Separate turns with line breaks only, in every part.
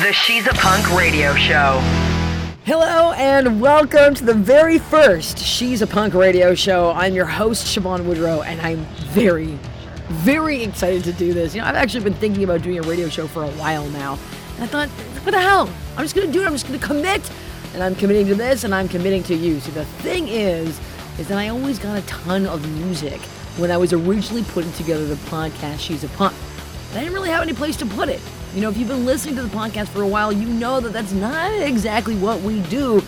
The She's a Punk radio show.
Hello and welcome to the very first She's a Punk radio show. I'm your host, Siobhan Woodrow, and I'm very, very excited to do this. You know, I've actually been thinking about doing a radio show for a while now. And I thought, what the hell? I'm just gonna do it, I'm just gonna commit. And I'm committing to this and I'm committing to you. See, the thing is, is that I always got a ton of music when I was originally putting together the podcast She's a Punk. I didn't really have any place to put it. You know, if you've been listening to the podcast for a while, you know that that's not exactly what we do.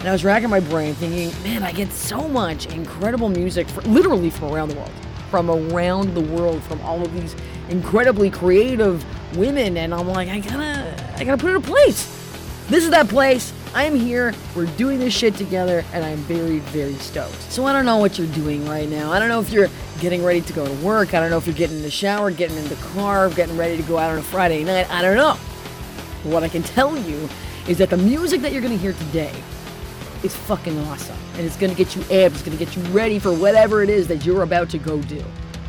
And I was racking my brain thinking, man, I get so much incredible music, for, literally from around the world. From around the world, from all of these incredibly creative women. And I'm like, I gotta, I gotta put it in a place. This is that place. I am here. We're doing this shit together, and I'm very, very stoked. So I don't know what you're doing right now. I don't know if you're getting ready to go to work. I don't know if you're getting in the shower, getting in the car, getting ready to go out on a Friday night. I don't know. But what I can tell you is that the music that you're gonna hear today is fucking awesome. And it's gonna get you amped, it's gonna get you ready for whatever it is that you're about to go do.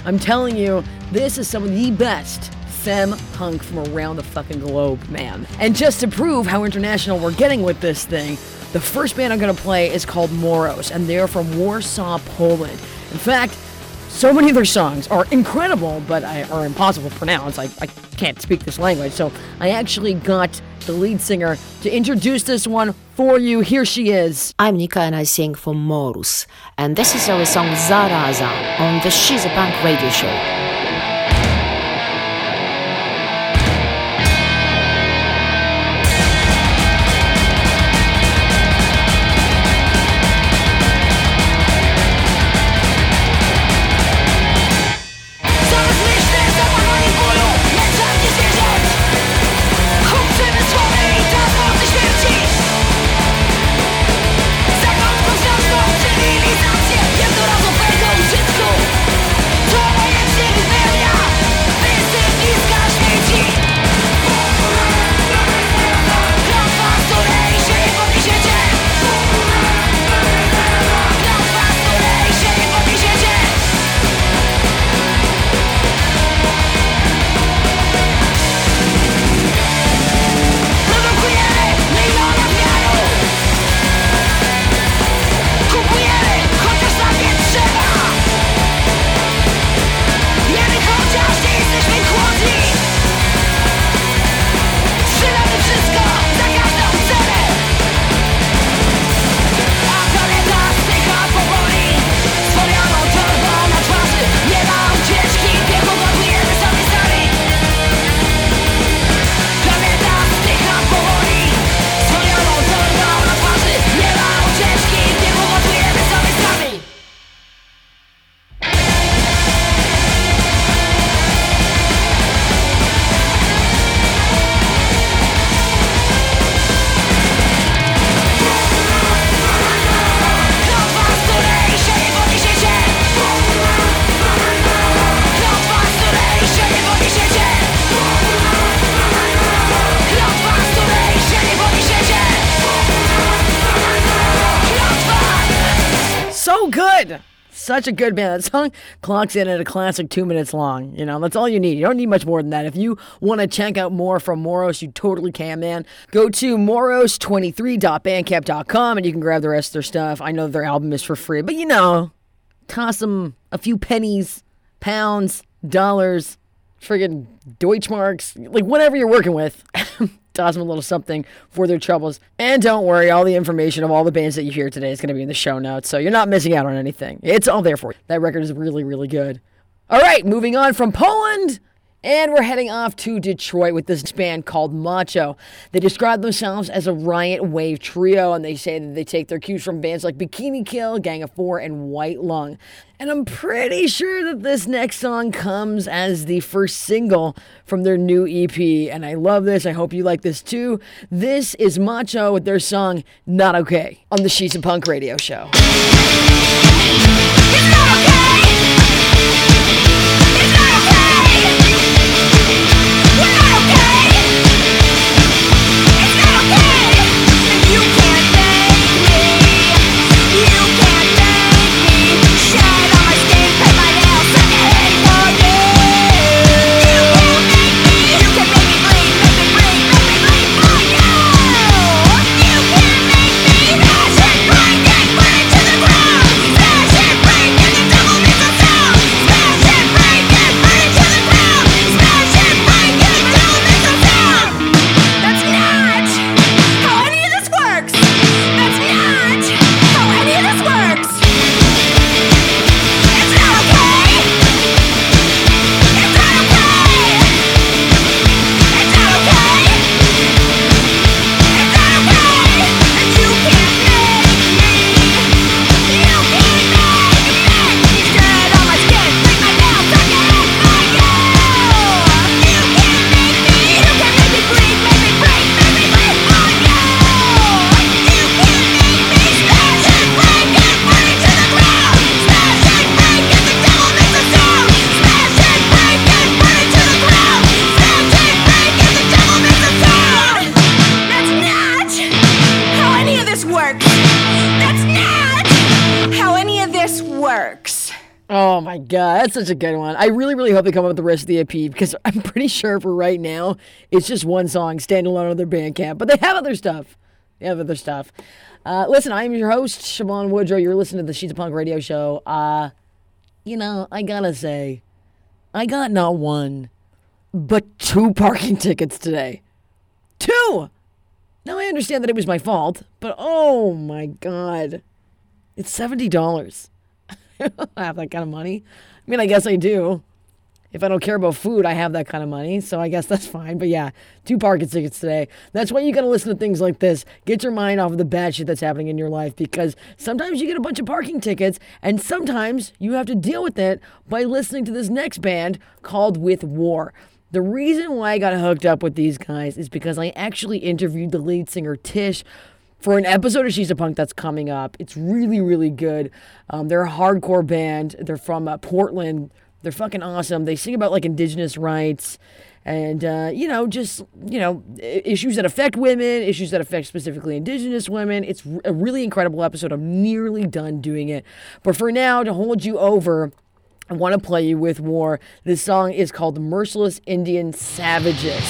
I'm telling you, this is some of the best femme punk from around the fucking globe, man. And just to prove how international we're getting with this thing, the first band I'm gonna play is called Moros, and they're from Warsaw, Poland. In fact, so many of their songs are incredible, but I, are impossible to pronounce. I, I can't speak this language, so I actually got the lead singer to introduce this one for you. Here she is.
I'm Nika and I sing for Moros, and this is our song Zaraza on the She's a Punk radio show.
Such a good band. That song clocks in at a classic two minutes long. You know, that's all you need. You don't need much more than that. If you want to check out more from Moros, you totally can, man. Go to moros23.bandcamp.com and you can grab the rest of their stuff. I know their album is for free, but you know, toss them a few pennies, pounds, dollars, friggin' Deutschmarks, like whatever you're working with. toss them a little something for their troubles. And don't worry, all the information of all the bands that you hear today is going to be in the show notes, so you're not missing out on anything. It's all there for you. That record is really, really good. All right, moving on from Poland. And we're heading off to Detroit with this band called Macho. They describe themselves as a riot wave trio, and they say that they take their cues from bands like Bikini Kill, Gang of Four, and White Lung. And I'm pretty sure that this next song comes as the first single from their new EP. And I love this. I hope you like this too. This is Macho with their song Not Okay on the She's a Punk radio show. That's such a good one. I really, really hope they come up with the rest of the EP because I'm pretty sure for right now it's just one song standalone on their Bandcamp, but they have other stuff. They have other stuff. Uh, listen, I am your host, Siobhan Woodrow. You're listening to the She's a Punk radio show. Uh, you know, I gotta say, I got not one, but two parking tickets today. Two! Now I understand that it was my fault, but oh my god. It's $70. I don't have that kind of money. I mean, I guess I do. If I don't care about food, I have that kind of money, so I guess that's fine. But yeah, two parking tickets today. That's why you got to listen to things like this. Get your mind off of the bad shit that's happening in your life because sometimes you get a bunch of parking tickets, and sometimes you have to deal with it by listening to this next band called With War. The reason why I got hooked up with these guys is because I actually interviewed the lead singer Tish for an episode of She's a Punk that's coming up. It's really, really good. Um, they're a hardcore band. They're from uh, Portland. They're fucking awesome. They sing about like indigenous rights and, uh, you know, just, you know, issues that affect women, issues that affect specifically indigenous women. It's a really incredible episode. I'm nearly done doing it. But for now, to hold you over, I want to play you with War. This song is called Merciless Indian Savages.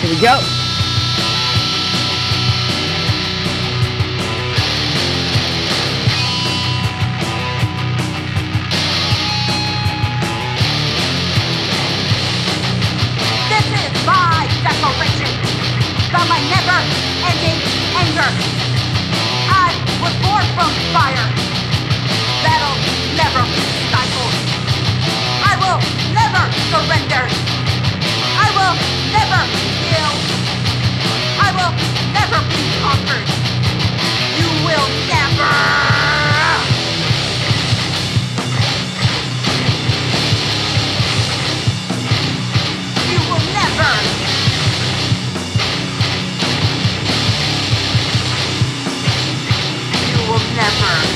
Here we go.
Was born from fire. Never. I will never surrender. I will never yield. I will never be conquered. You will never. You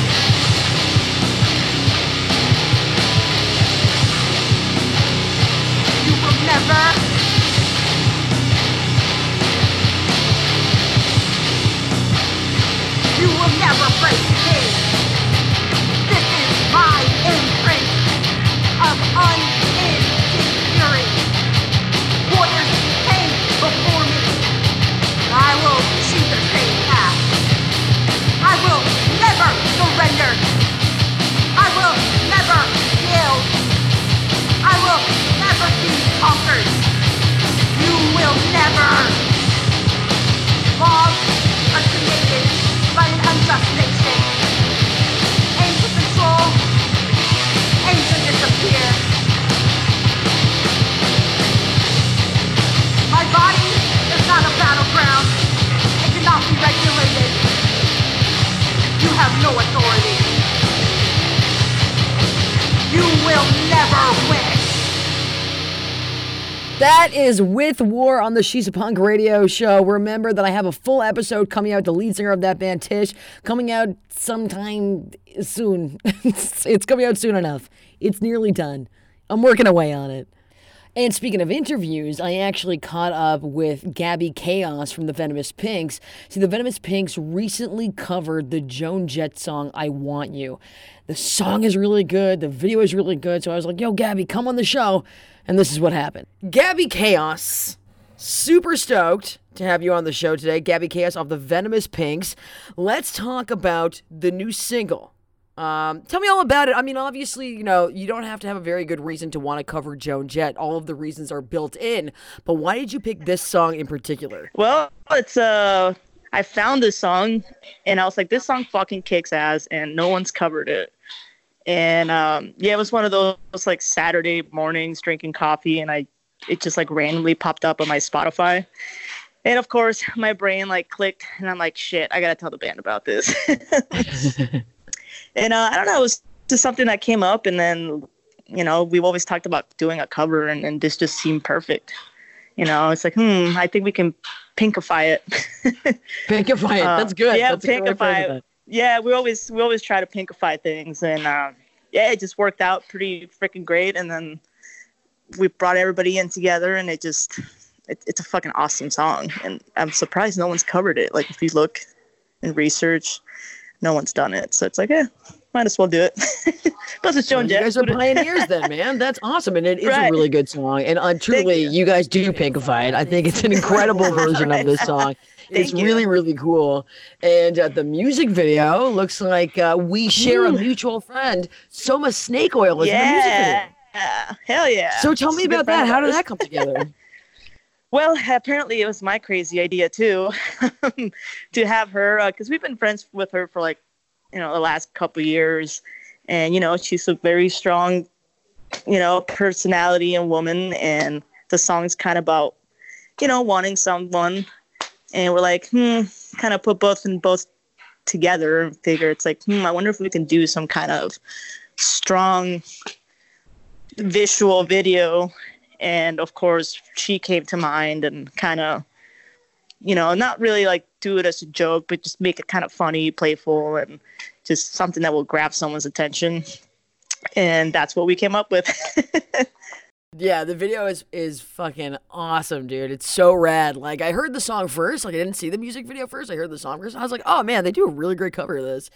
That is with War on the She's a Punk radio show. Remember that I have a full episode coming out. The lead singer of that band, Tish, coming out sometime soon. it's, coming out soon enough. It's nearly done. I'm working away on it. And speaking of interviews, I actually caught up with Gabby Chaos from the Venomous Pinks. See, the Venomous Pinks recently covered the Joan Jett song I Want You. The song is really good, the video is really good, so I was like, yo, Gabby, come on the show. And this is what happened. Gabby Chaos, super stoked to have you on the show today. Gabby Chaos of the Venomous Pinks. Let's talk about the new single. Um, tell me all about it. I mean, obviously, you know, you don't have to have a very good reason to want to cover Joan Jett. All of the reasons are built in. But why did you pick this song in particular?
Well, it's uh I found this song and I was like, this song fucking kicks ass and no one's covered it. And um yeah, it was one of those like Saturday mornings drinking coffee and I it just like randomly popped up on my Spotify. And of course my brain like clicked and I'm like, shit, I gotta tell the band about this. and uh I don't know, it was just something that came up and then you know, we've always talked about doing a cover and, and this just seemed perfect. You know, it's like, hmm, I think we can pinkify it.
Pinkify it.
Uh,
That's good.
yeah,
That's a good way of
pinkify
it.
yeah, we always we always try to pinkify things, and um, yeah, it just worked out pretty freaking great. And then we brought everybody in together, and it just it, it's a fucking awesome song. And I'm surprised no one's covered it. Like if you look and research, no one's done it. So it's like, yeah, might as well do it. Plus, it's Joan Jett.
you guys are pioneers then, man. That's awesome, and it is a really good song. And uh, truly,
you.
you. guys do pinkify it. I think it's an incredible version of this song. It's
you.
really, really cool. And uh, the music video looks like uh, we share a mutual friend. Soma Snakeoil is in the music video.
yeah, hell yeah.
So tell me
a good
about that. How did that come together?
Well, apparently it was my crazy idea too, to have her because we've been friends with her for like, you know, the last couple years, and you know she's a very strong, you know, personality and woman, and the song's kind of about, you know, wanting someone, and we're like, hmm, kind of put both and both together and figure it's like, hmm, I wonder if we can do some kind of strong visual video and of course she came to mind and kind of you know not really like do it as a joke but just make it kind of funny playful and just something that will grab someone's attention. And that's what we came up with
Yeah, the video is is fucking awesome, dude. It's so rad. Like I heard the song first, like I didn't see the music video first. I heard the song first. I was like, oh man, they do a really great cover of this.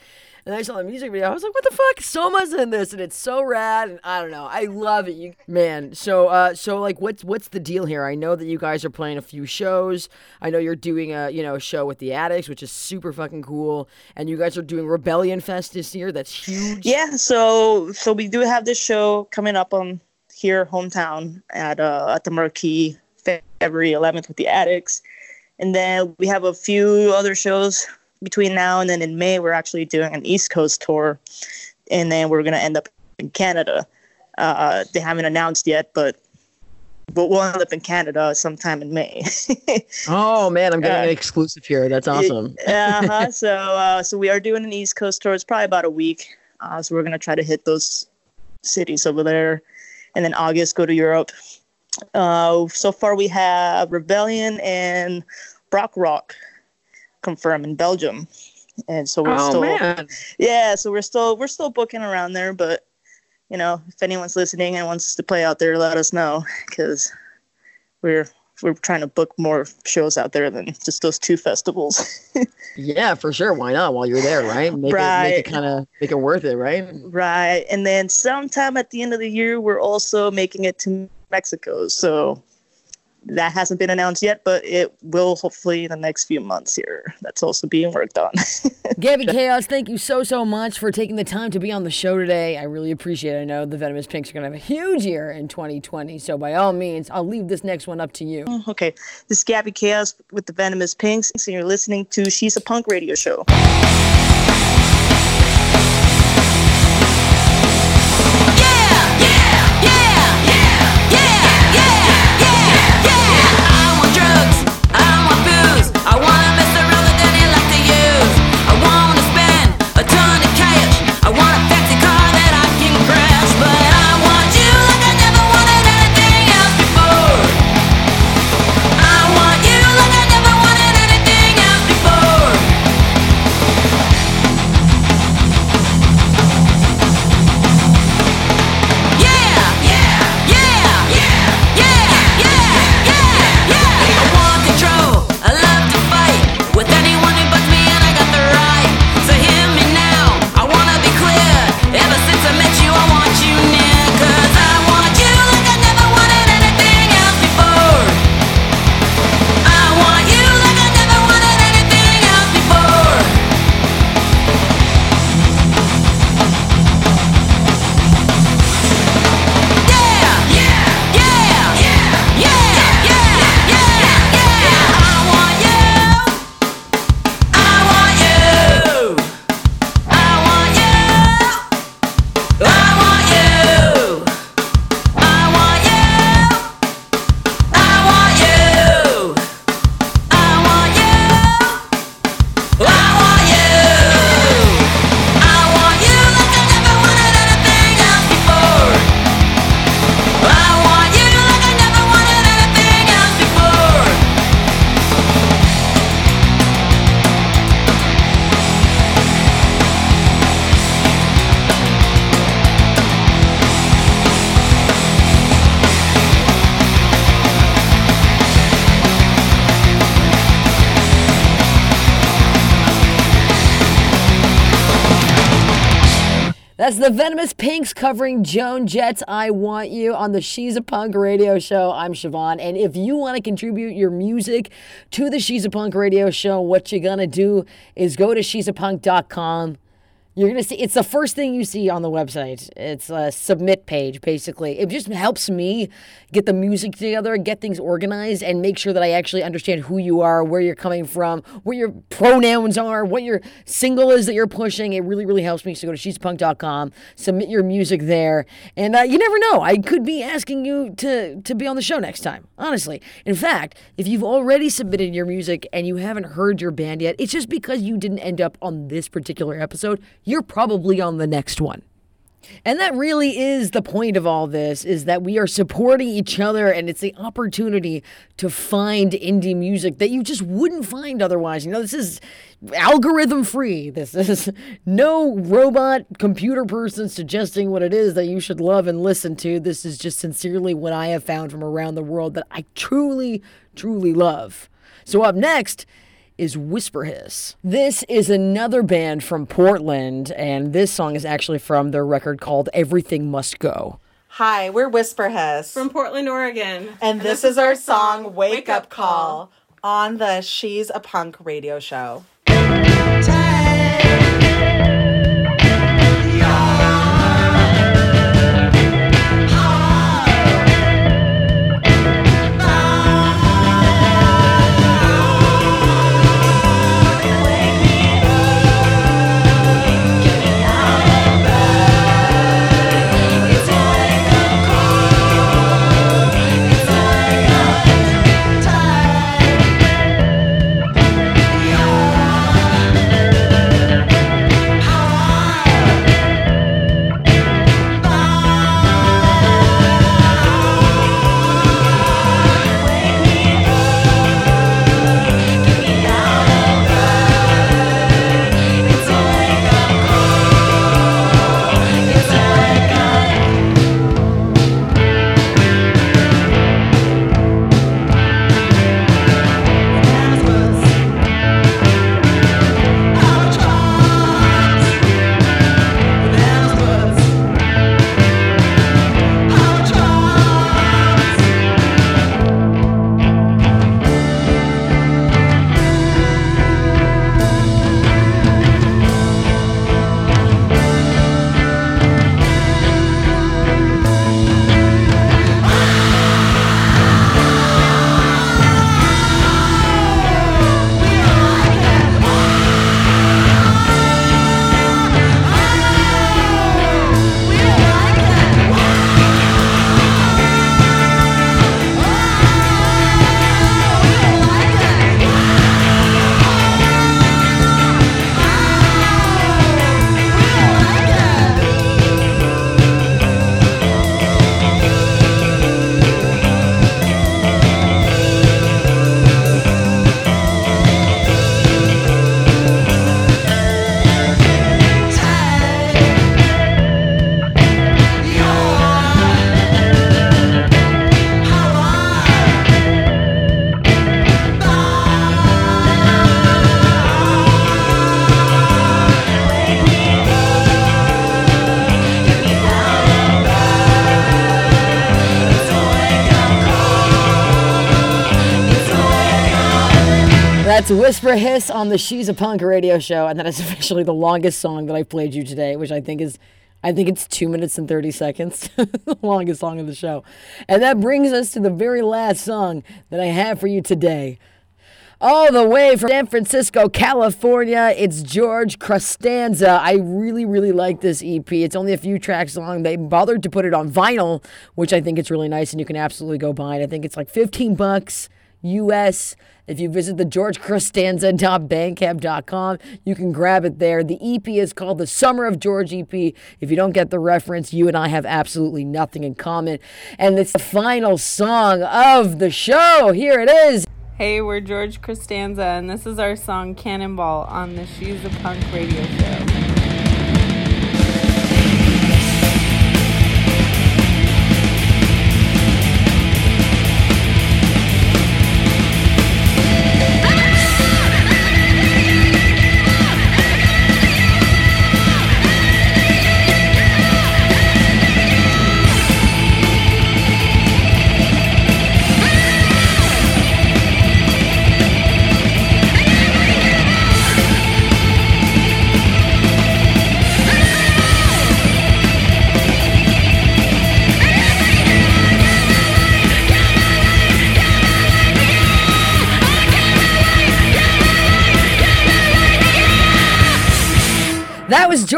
And I saw the music video. I was like, what the fuck? Soma's in this, and it's so rad. And I don't know, I love it. You man. So uh, so like, what's what's the deal here? I know that you guys are playing a few shows. I know you're doing a you know show with the Addicts, which is super fucking cool. And you guys are doing Rebellion Fest this year. That's huge.
yeah so so we do have this show coming up on here hometown at uh at the marquee february 11th with the addicts and then we have a few other shows between now and then in may we're actually doing an east coast tour and then we're going to end up in canada uh they haven't announced yet but but we'll end up in canada sometime in may
Oh man, I'm getting
Uh,
an exclusive here. That's awesome.
uh-huh. so uh, so we are doing an East Coast tour. It's probably about a week. Uh, so we're gonna try to hit those cities over there, and then August go to Europe. Uh, so far we have Rebellion and Brakrock confirmed in Belgium, and so we're
Oh
still
man.
yeah. So we're still we're still booking around there, but you know if anyone's listening and wants to play out there, let us know because we're we're trying to book more shows out there than just those two festivals.
Yeah, for sure. Why not? While you're there, right? Make it make it kind of make it worth it, right?
Right. And then sometime at the end of the year, we're also making it to Mexico. So that hasn't been announced yet, but it will hopefully in the next few months here. That's also being worked on.
Gabby Chaos, thank you so so much for taking the time to be on the show today. I really appreciate it. I know the Venomous Pinks are gonna have a huge year in 2020, so by all means, I'll leave this next one up to you.
Oh, okay. This is Gabby Chaos with the Venomous Pinks, and you're listening to She's a Punk Radio Show.
That's the Venomous Pinks covering Joan Jett's I Want You on the She's a Punk radio show. I'm Siobhan. And if you want to contribute your music to the She's a Punk radio show, what you're going to do is go to she'sapunk.com. You're to see, it's the first thing you see on the website. It's a submit page, basically. It just helps me get the music together, get things organized, and make sure that I actually understand who you are, where you're coming from, what your pronouns are, what your single is that you're pushing. It really, really helps me. So go to she'spunk.com, submit your music there, and uh, you never know. I could be asking you to, to be on the show next time, honestly. In fact, if you've already submitted your music and you haven't heard your band yet, it's just because you didn't end up on this particular episode. You're probably on the next one. And that really is the point of all this is that we are supporting each other and it's the opportunity to find indie music that you just wouldn't find otherwise. You know, this is algorithm free. This is no robot computer person suggesting what it is that you should love and listen to. This is just sincerely what I have found from around the world that I truly, truly love. So up next is Whisper Hiss. This is another band from Portland, and this song is actually from their record called Everything Must Go.
Hi, we're Whisper Hiss.
from Portland, Oregon.
and this is our song Wake Up Call on the She's a Punk radio show.
That's Whisper Hiss on the She's a Punk radio show, and that is officially the longest song that I played you today, which I think is, I think it's two minutes and thirty seconds, the longest song of the show, and that brings us to the very last song that I have for you today. All the way from San Francisco, California, it's George Costanza. I really, really like this EP. It's only a few tracks long. They bothered to put it on vinyl, which I think it's really nice, and you can absolutely go buy it. I think it's like 15 bucks US. If you visit the georgecostanza.bandcamp.com, you can grab it there. The EP is called the Summer of George EP. If you don't get the reference, you and I have absolutely nothing in common. And it's the final song of the show. Here it is.
Hey, we're George Costanza, and this is our song Cannonball on the She's a Punk radio show.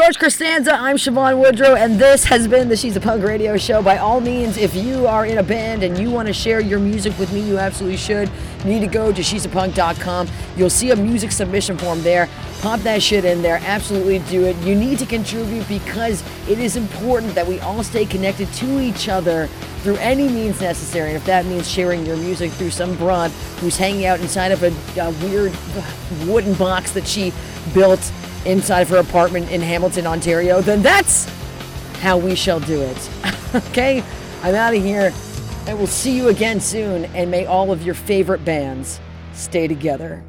George Costanza. I'm Siobhan Woodrow, and this has been the She's a Punk radio show. By all means, if you are in a band and you want to share your music with me, you absolutely should. You need to go to she'sapunk.com. You'll see a music submission form there. Pop that shit in there. Absolutely do it. You need to contribute because it is important that we all stay connected to each other through any means necessary. And if that means sharing your music through some broad who's hanging out inside of a, a weird wooden box that she built inside of her apartment in Hamilton, Ontario, then that's how we shall do it. okay? I'm out of here. And we'll see you again soon. And may all of your favorite bands stay together.